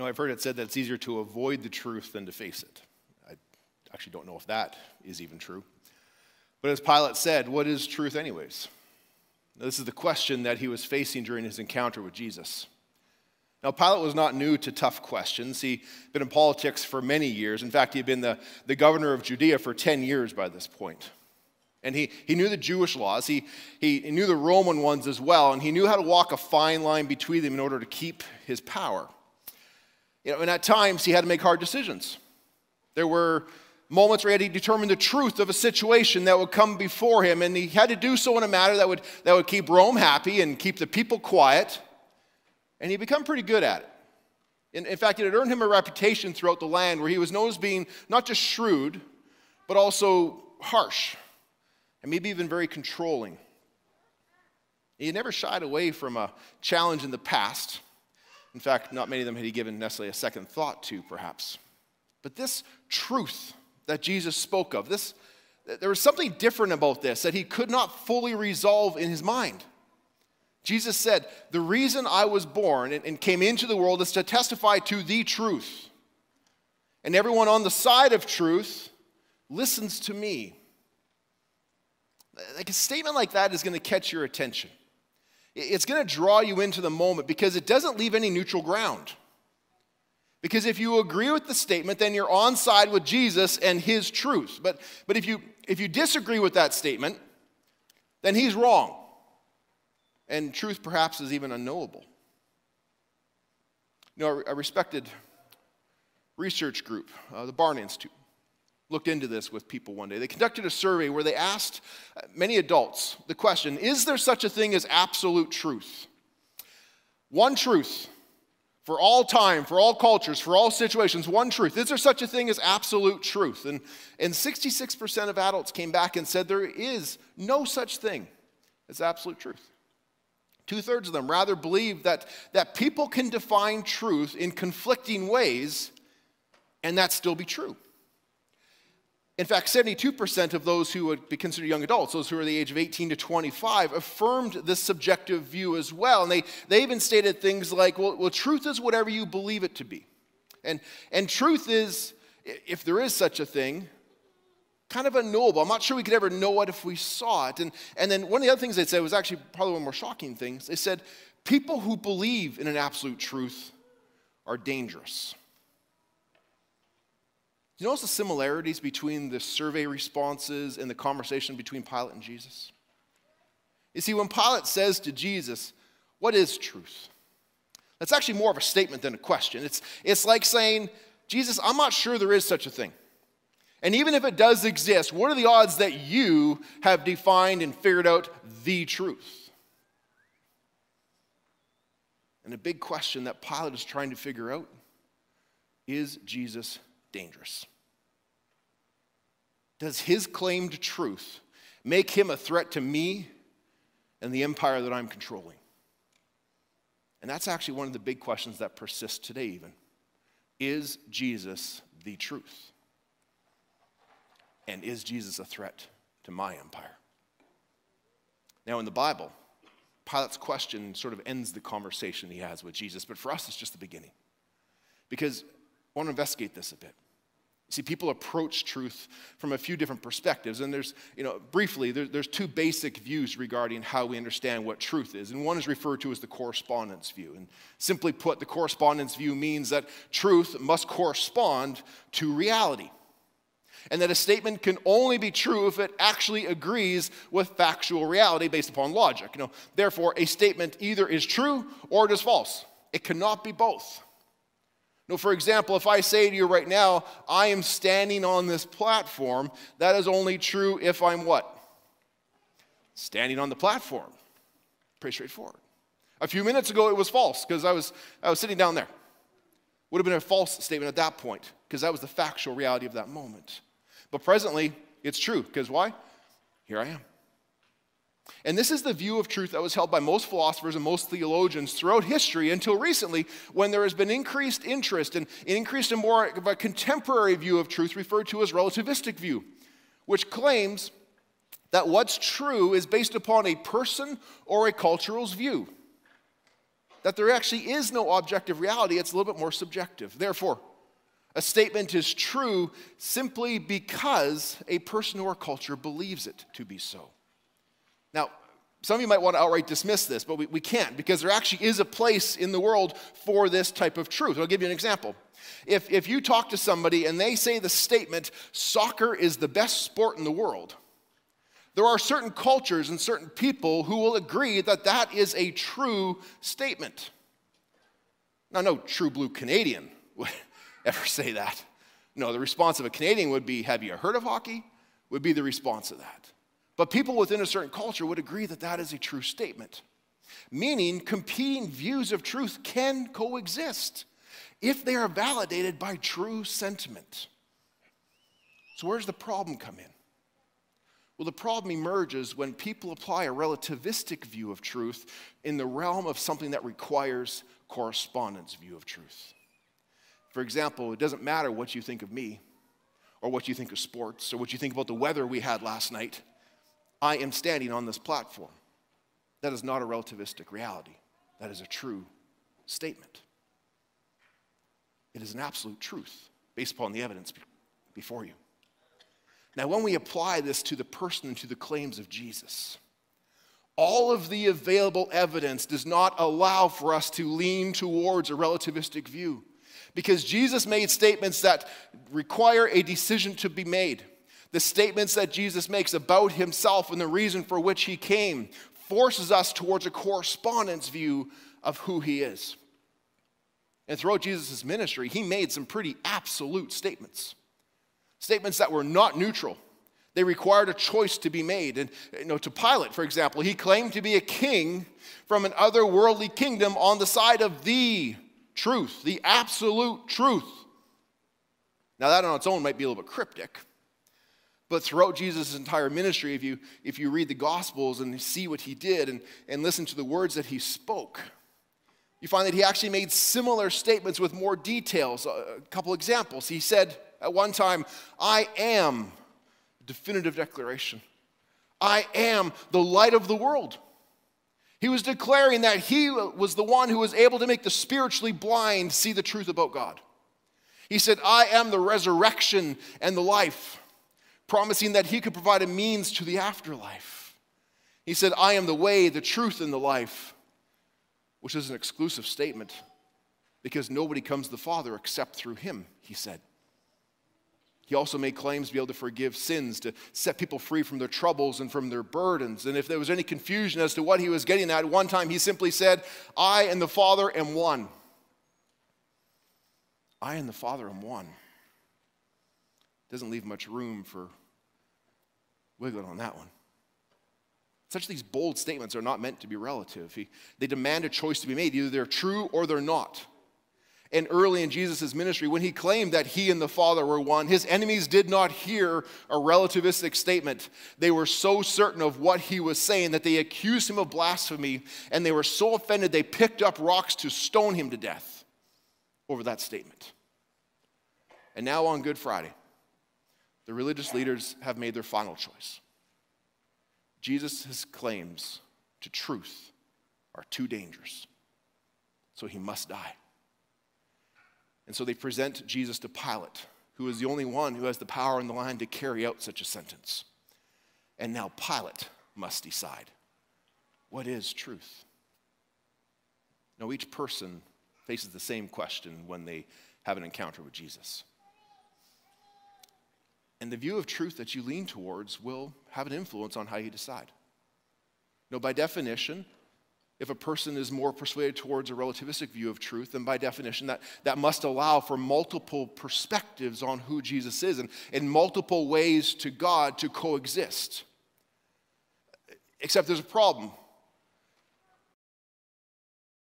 Know, I've heard it said that it's easier to avoid the truth than to face it. I actually don't know if that is even true. But as Pilate said, what is truth, anyways? This is the question that he was facing during his encounter with Jesus. Now, Pilate was not new to tough questions. He'd been in politics for many years. In fact, he had been the, the governor of Judea for 10 years by this point. And he, he knew the Jewish laws, he, he knew the Roman ones as well, and he knew how to walk a fine line between them in order to keep his power. You know, and at times he had to make hard decisions. There were moments where he had to determine the truth of a situation that would come before him, and he had to do so in a manner that would, that would keep Rome happy and keep the people quiet, and he'd become pretty good at it. In, in fact, it had earned him a reputation throughout the land where he was known as being not just shrewd, but also harsh and maybe even very controlling. He had never shied away from a challenge in the past. In fact, not many of them had he given necessarily a second thought to, perhaps. But this truth that Jesus spoke of, this, there was something different about this that he could not fully resolve in his mind. Jesus said, The reason I was born and came into the world is to testify to the truth. And everyone on the side of truth listens to me. Like a statement like that is going to catch your attention. It's going to draw you into the moment because it doesn't leave any neutral ground. Because if you agree with the statement, then you're on side with Jesus and his truth. But, but if, you, if you disagree with that statement, then he's wrong. And truth perhaps is even unknowable. You know, a respected research group, uh, the Barna Institute, looked into this with people one day. They conducted a survey where they asked uh, many adults the question Is there such a thing as absolute truth? One truth for all time, for all cultures, for all situations, one truth. Is there such a thing as absolute truth? And, and 66% of adults came back and said there is no such thing as absolute truth. Two thirds of them rather believe that, that people can define truth in conflicting ways and that still be true. In fact, 72% of those who would be considered young adults, those who are the age of 18 to 25, affirmed this subjective view as well. And they, they even stated things like, well, well, truth is whatever you believe it to be. And, and truth is, if there is such a thing, kind of unknowable. I'm not sure we could ever know it if we saw it. And, and then one of the other things they said was actually probably one of the more shocking things. They said, people who believe in an absolute truth are dangerous you notice the similarities between the survey responses and the conversation between Pilate and Jesus? You see, when Pilate says to Jesus, What is truth? That's actually more of a statement than a question. It's, it's like saying, Jesus, I'm not sure there is such a thing. And even if it does exist, what are the odds that you have defined and figured out the truth? And a big question that Pilate is trying to figure out is Jesus dangerous? Does his claimed truth make him a threat to me and the empire that I'm controlling? And that's actually one of the big questions that persists today, even. Is Jesus the truth? And is Jesus a threat to my empire? Now, in the Bible, Pilate's question sort of ends the conversation he has with Jesus, but for us, it's just the beginning. Because I want to investigate this a bit. See, people approach truth from a few different perspectives. And there's, you know, briefly, there, there's two basic views regarding how we understand what truth is. And one is referred to as the correspondence view. And simply put, the correspondence view means that truth must correspond to reality. And that a statement can only be true if it actually agrees with factual reality based upon logic. You know, therefore, a statement either is true or it is false. It cannot be both. For example, if I say to you right now, I am standing on this platform, that is only true if I'm what? Standing on the platform. Pretty straightforward. A few minutes ago, it was false because I was, I was sitting down there. Would have been a false statement at that point because that was the factual reality of that moment. But presently, it's true because why? Here I am. And this is the view of truth that was held by most philosophers and most theologians throughout history until recently, when there has been increased interest and increased and more of a contemporary view of truth referred to as relativistic view, which claims that what's true is based upon a person or a cultural's view. that there actually is no objective reality, it's a little bit more subjective. Therefore, a statement is true simply because a person or culture believes it to be so. Now, some of you might want to outright dismiss this, but we, we can't because there actually is a place in the world for this type of truth. I'll give you an example. If, if you talk to somebody and they say the statement, soccer is the best sport in the world, there are certain cultures and certain people who will agree that that is a true statement. Now, no true blue Canadian would ever say that. No, the response of a Canadian would be, Have you heard of hockey? would be the response of that. But people within a certain culture would agree that that is a true statement, meaning competing views of truth can coexist if they are validated by true sentiment. So, where's the problem come in? Well, the problem emerges when people apply a relativistic view of truth in the realm of something that requires correspondence view of truth. For example, it doesn't matter what you think of me, or what you think of sports, or what you think about the weather we had last night. I am standing on this platform. That is not a relativistic reality, that is a true statement. It is an absolute truth based upon the evidence before you. Now, when we apply this to the person and to the claims of Jesus, all of the available evidence does not allow for us to lean towards a relativistic view because Jesus made statements that require a decision to be made. The statements that Jesus makes about himself and the reason for which he came forces us towards a correspondence view of who he is. And throughout Jesus' ministry, he made some pretty absolute statements. Statements that were not neutral. They required a choice to be made. And you know, to Pilate, for example, he claimed to be a king from an otherworldly kingdom on the side of the truth, the absolute truth. Now, that on its own might be a little bit cryptic. But throughout Jesus' entire ministry, if you, if you read the Gospels and see what he did and, and listen to the words that he spoke, you find that he actually made similar statements with more details. A couple examples. He said at one time, I am, definitive declaration. I am the light of the world. He was declaring that he was the one who was able to make the spiritually blind see the truth about God. He said, I am the resurrection and the life, promising that he could provide a means to the afterlife. He said, I am the way, the truth, and the life, which is an exclusive statement because nobody comes to the Father except through him, he said. He also made claims to be able to forgive sins, to set people free from their troubles and from their burdens. And if there was any confusion as to what he was getting at, one time he simply said, I and the Father am one. I and the Father am one. Doesn't leave much room for wiggling on that one. Such these bold statements are not meant to be relative. He, they demand a choice to be made. Either they're true or they're not. And early in Jesus' ministry, when he claimed that he and the Father were one, his enemies did not hear a relativistic statement. They were so certain of what he was saying that they accused him of blasphemy, and they were so offended they picked up rocks to stone him to death over that statement. And now on Good Friday, the religious leaders have made their final choice. Jesus' claims to truth are too dangerous, so he must die. And so they present Jesus to Pilate, who is the only one who has the power in the land to carry out such a sentence. And now Pilate must decide what is truth? Now, each person faces the same question when they have an encounter with Jesus. And the view of truth that you lean towards will have an influence on how you decide. No, by definition, if a person is more persuaded towards a relativistic view of truth, then by definition, that, that must allow for multiple perspectives on who Jesus is and, in multiple ways to God to coexist. Except there's a problem.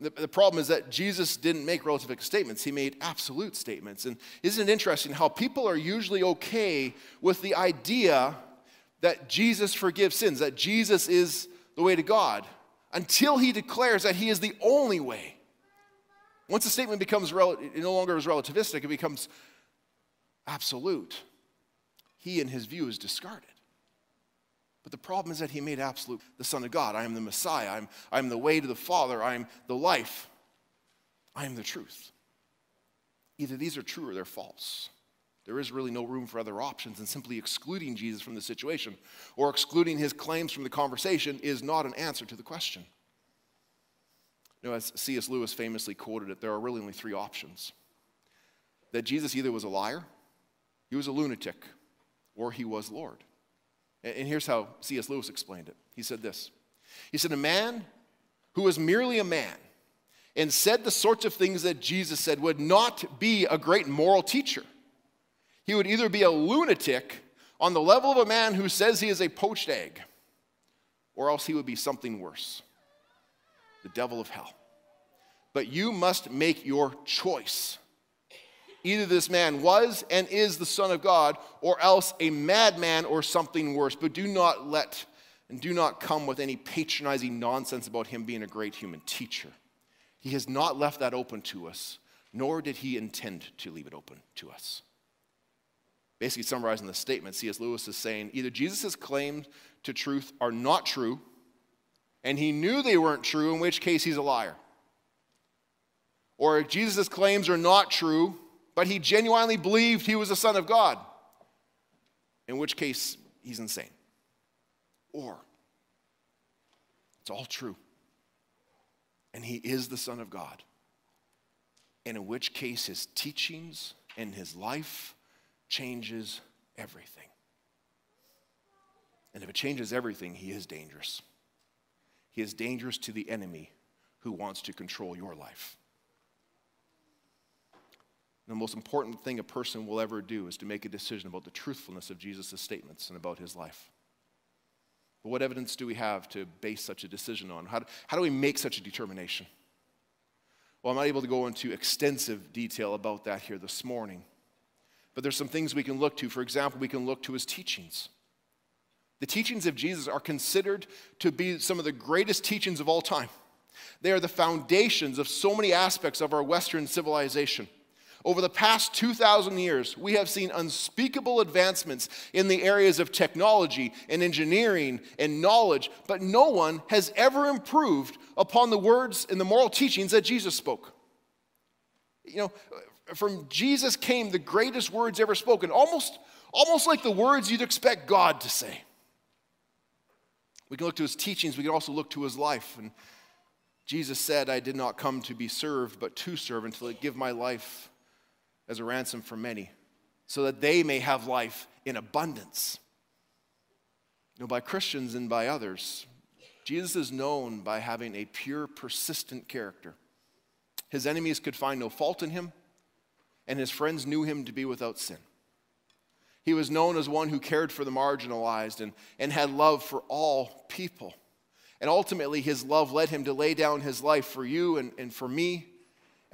The, the problem is that Jesus didn't make relativistic statements, he made absolute statements. And isn't it interesting how people are usually okay with the idea that Jesus forgives sins, that Jesus is the way to God? until he declares that he is the only way. Once the statement becomes rel- no longer is relativistic, it becomes absolute. He and his view is discarded. But the problem is that he made absolute the Son of God. I am the Messiah. I'm, I'm the way to the Father. I'm the life. I am the truth. Either these are true or they're false. There is really no room for other options, and simply excluding Jesus from the situation or excluding his claims from the conversation is not an answer to the question. You know, as C.S. Lewis famously quoted it, there are really only three options that Jesus either was a liar, he was a lunatic, or he was Lord. And here's how C.S. Lewis explained it. He said this He said, A man who was merely a man and said the sorts of things that Jesus said would not be a great moral teacher. He would either be a lunatic on the level of a man who says he is a poached egg, or else he would be something worse the devil of hell. But you must make your choice. Either this man was and is the Son of God, or else a madman or something worse. But do not let and do not come with any patronizing nonsense about him being a great human teacher. He has not left that open to us, nor did he intend to leave it open to us. Basically, summarizing the statement, C.S. Lewis is saying either Jesus' claims to truth are not true, and he knew they weren't true, in which case he's a liar. Or Jesus' claims are not true, but he genuinely believed he was the Son of God, in which case he's insane. Or it's all true and he is the Son of God. And in which case, his teachings and his life changes everything. And if it changes everything, he is dangerous. He is dangerous to the enemy who wants to control your life. The most important thing a person will ever do is to make a decision about the truthfulness of Jesus' statements and about his life. But what evidence do we have to base such a decision on? How do, how do we make such a determination? Well, I'm not able to go into extensive detail about that here this morning. But there's some things we can look to. For example, we can look to his teachings. The teachings of Jesus are considered to be some of the greatest teachings of all time. They are the foundations of so many aspects of our Western civilization. Over the past 2,000 years, we have seen unspeakable advancements in the areas of technology and engineering and knowledge, but no one has ever improved upon the words and the moral teachings that Jesus spoke. You know, from Jesus came the greatest words ever spoken, almost, almost like the words you'd expect God to say. We can look to his teachings, we can also look to his life. And Jesus said, I did not come to be served, but to serve until I give my life as a ransom for many, so that they may have life in abundance. You know, by Christians and by others, Jesus is known by having a pure, persistent character. His enemies could find no fault in him, and his friends knew him to be without sin. He was known as one who cared for the marginalized and, and had love for all people. And ultimately, his love led him to lay down his life for you and, and for me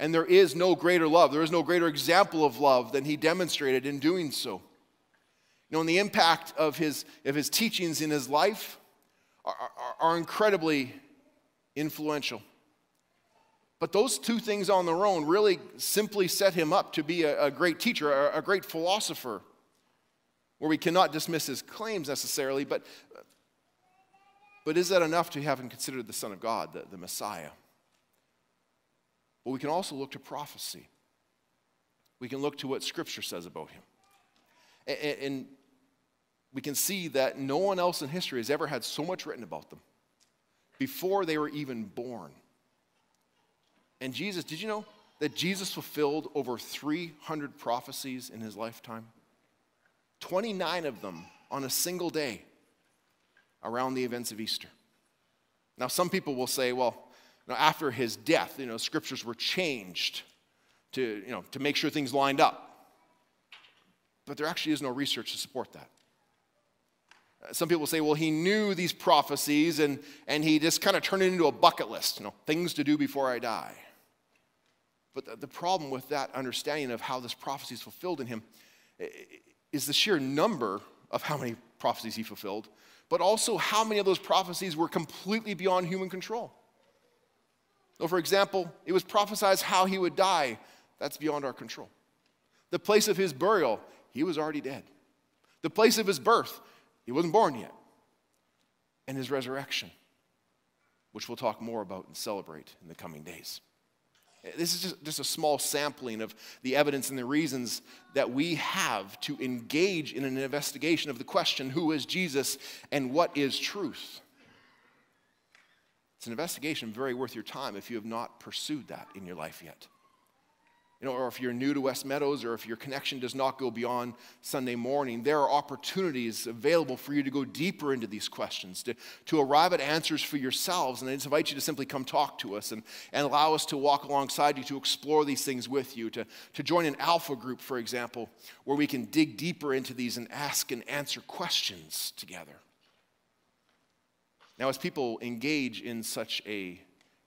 and there is no greater love, there is no greater example of love than he demonstrated in doing so. You know, and the impact of his, of his teachings in his life are, are, are incredibly influential. But those two things on their own really simply set him up to be a, a great teacher, a, a, great philosopher, where we cannot dismiss his claims necessarily, but, but is that enough to have him considered the Son of God, the, the Messiah? But we can also look to prophecy. We can look to what Scripture says about him. And, and we can see that no one else in history has ever had so much written about them before they were even born. And Jesus, did you know that Jesus fulfilled over 300 prophecies in his lifetime? 29 of them on a single day around the events of Easter. Now, some people will say, well, now, after his death, you know, scriptures were changed to, you know, to make sure things lined up. But there actually is no research to support that. Uh, some people say, well, he knew these prophecies and, and he just kind of turned it into a bucket list, you know, things to do before I die. But the, the problem with that understanding of how this prophecy is fulfilled in him is the sheer number of how many prophecies he fulfilled, but also how many of those prophecies were completely beyond human control. So, for example, it was prophesied how he would die. That's beyond our control. The place of his burial, he was already dead. The place of his birth, he wasn't born yet. and his resurrection, which we'll talk more about and celebrate in the coming days. This is just, just a small sampling of the evidence and the reasons that we have to engage in an investigation of the question who is Jesus and what is truth? It's an investigation very worth your time if you have not pursued that in your life yet you know, or if you're new to West Meadows, or if your connection does not go beyond Sunday morning, there are opportunities available for you to go deeper into these questions, to, to arrive at answers for yourselves. And I just invite you to simply come talk to us and, and allow us to walk alongside you to explore these things with you, to, to join an alpha group, for example, where we can dig deeper into these and ask and answer questions together. Now, as people engage in such a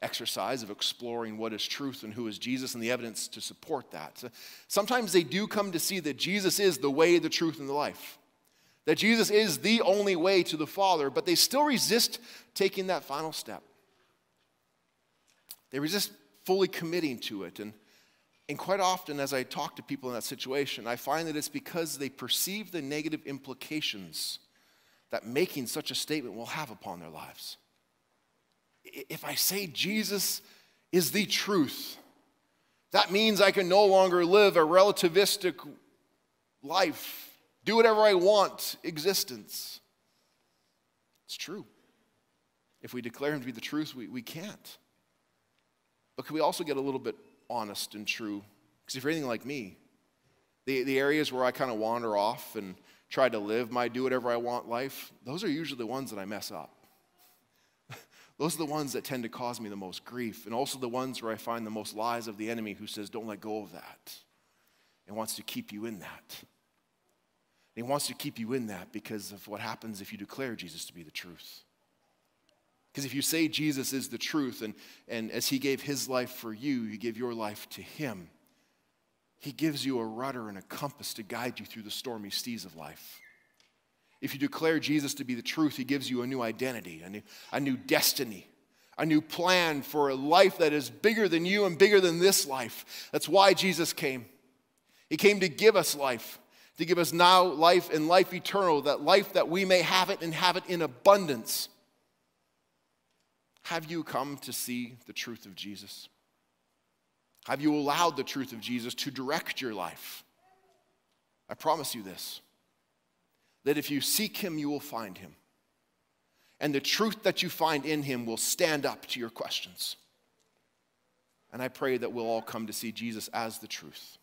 exercise of exploring what is truth and who is Jesus and the evidence to support that. Sometimes they do come to see that Jesus is the way, the truth, and the life. That Jesus is the only way to the Father, but they still resist taking that final step. They resist fully committing to it. And, and quite often, as I talk to people in that situation, I find that it's because they perceive the negative implications that making such a statement will have upon their lives if I say Jesus is the truth, that means I can no longer live a relativistic life, do whatever I want existence. It's true. If we declare him to be the truth, we, we can't. But can we also get a little bit honest and true? Because if you're anything like me, the, the areas where I kind of wander off and try to live my do whatever I want life, those are usually the ones that I mess up. Those are the ones that tend to cause me the most grief, and also the ones where I find the most lies of the enemy who says, Don't let go of that, and wants to keep you in that. And he wants to keep you in that because of what happens if you declare Jesus to be the truth. Because if you say Jesus is the truth, and, and as he gave his life for you, you give your life to him, he gives you a rudder and a compass to guide you through the stormy seas of life. If you declare Jesus to be the truth, he gives you a new identity, a new, a new destiny, a new plan for a life that is bigger than you and bigger than this life. That's why Jesus came. He came to give us life, to give us now life and life eternal, that life that we may have it and have it in abundance. Have you come to see the truth of Jesus? Have you allowed the truth of Jesus to direct your life? I promise you this that if you seek him, you will find him. And the truth that you find in him will stand up to your questions. And I pray that we'll all come to see Jesus as the truth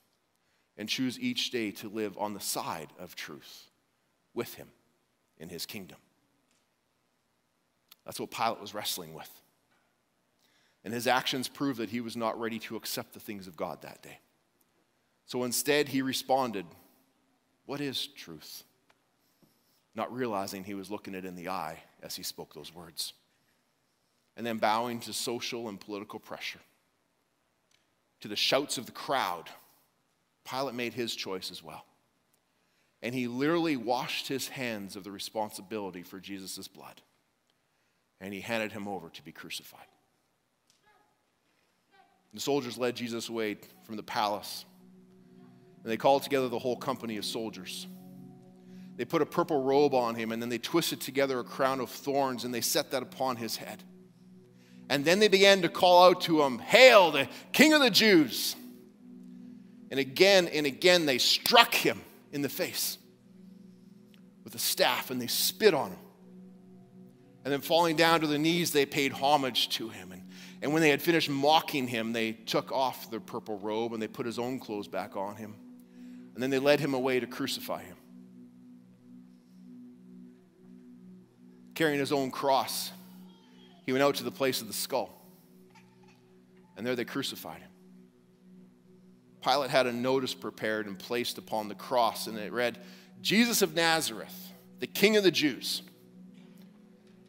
and choose each day to live on the side of truth with him in his kingdom. That's what Pilate was wrestling with. And his actions prove that he was not ready to accept the things of God that day. So instead, he responded, What is truth? not realizing he was looking it in the eye as he spoke those words. And then bowing to social and political pressure, to the shouts of the crowd, Pilate made his choice as well. And he literally washed his hands of the responsibility for Jesus' blood. And he handed him over to be crucified. The soldiers led Jesus away from the palace. And they called together the whole company of soldiers. They put a purple robe on him, and then they twisted together a crown of thorns, and they set that upon his head. And then they began to call out to him, Hail, the King of the Jews! And again and again they struck him in the face with a staff, and they spit on him. And then falling down to the knees, they paid homage to him. And, and when they had finished mocking him, they took off the purple robe and they put his own clothes back on him. And then they led him away to crucify him. carrying his own cross, he went out to the place of the skull. And there they crucified him. Pilate had a notice prepared and placed upon the cross, and it read, Jesus of Nazareth, the King of the Jews.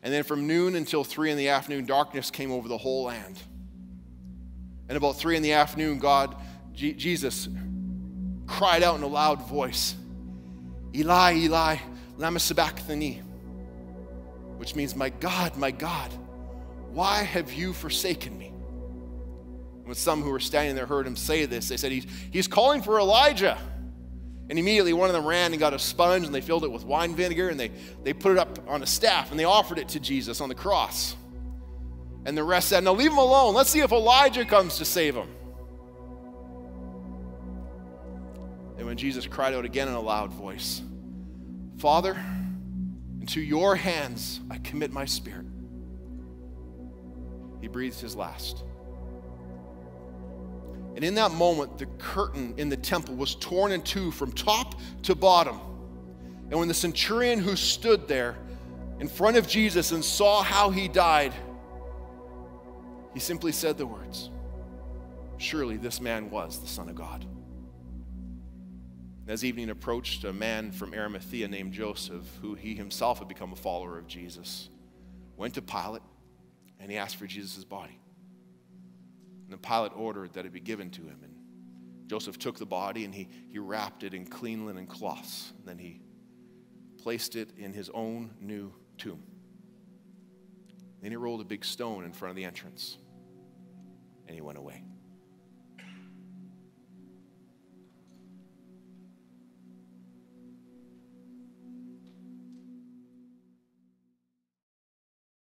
And then from noon until three in the afternoon, darkness came over the whole land. And about three in the afternoon, God, G- Jesus, cried out in a loud voice, Eli, Eli, lama sabachthani, which means, My God, my God, why have you forsaken me? When some who were standing there heard him say this, they said, He's, he's calling for Elijah. And immediately one of them ran and got a sponge and they filled it with wine vinegar and they, they put it up on a staff and they offered it to Jesus on the cross. And the rest said, Now leave him alone. Let's see if Elijah comes to save him. And when Jesus cried out again in a loud voice, Father, into your hands I commit my spirit, he breathed his last. And in that moment, the curtain in the temple was torn in two from top to bottom. And when the centurion who stood there in front of Jesus and saw how he died, he simply said the words Surely this man was the Son of God. As evening approached, a man from Arimathea named Joseph, who he himself had become a follower of Jesus, went to Pilate and he asked for Jesus' body. And the Pilate ordered that it be given to him. And Joseph took the body and he, he wrapped it in clean linen cloths. And then he placed it in his own new tomb. Then he rolled a big stone in front of the entrance and he went away.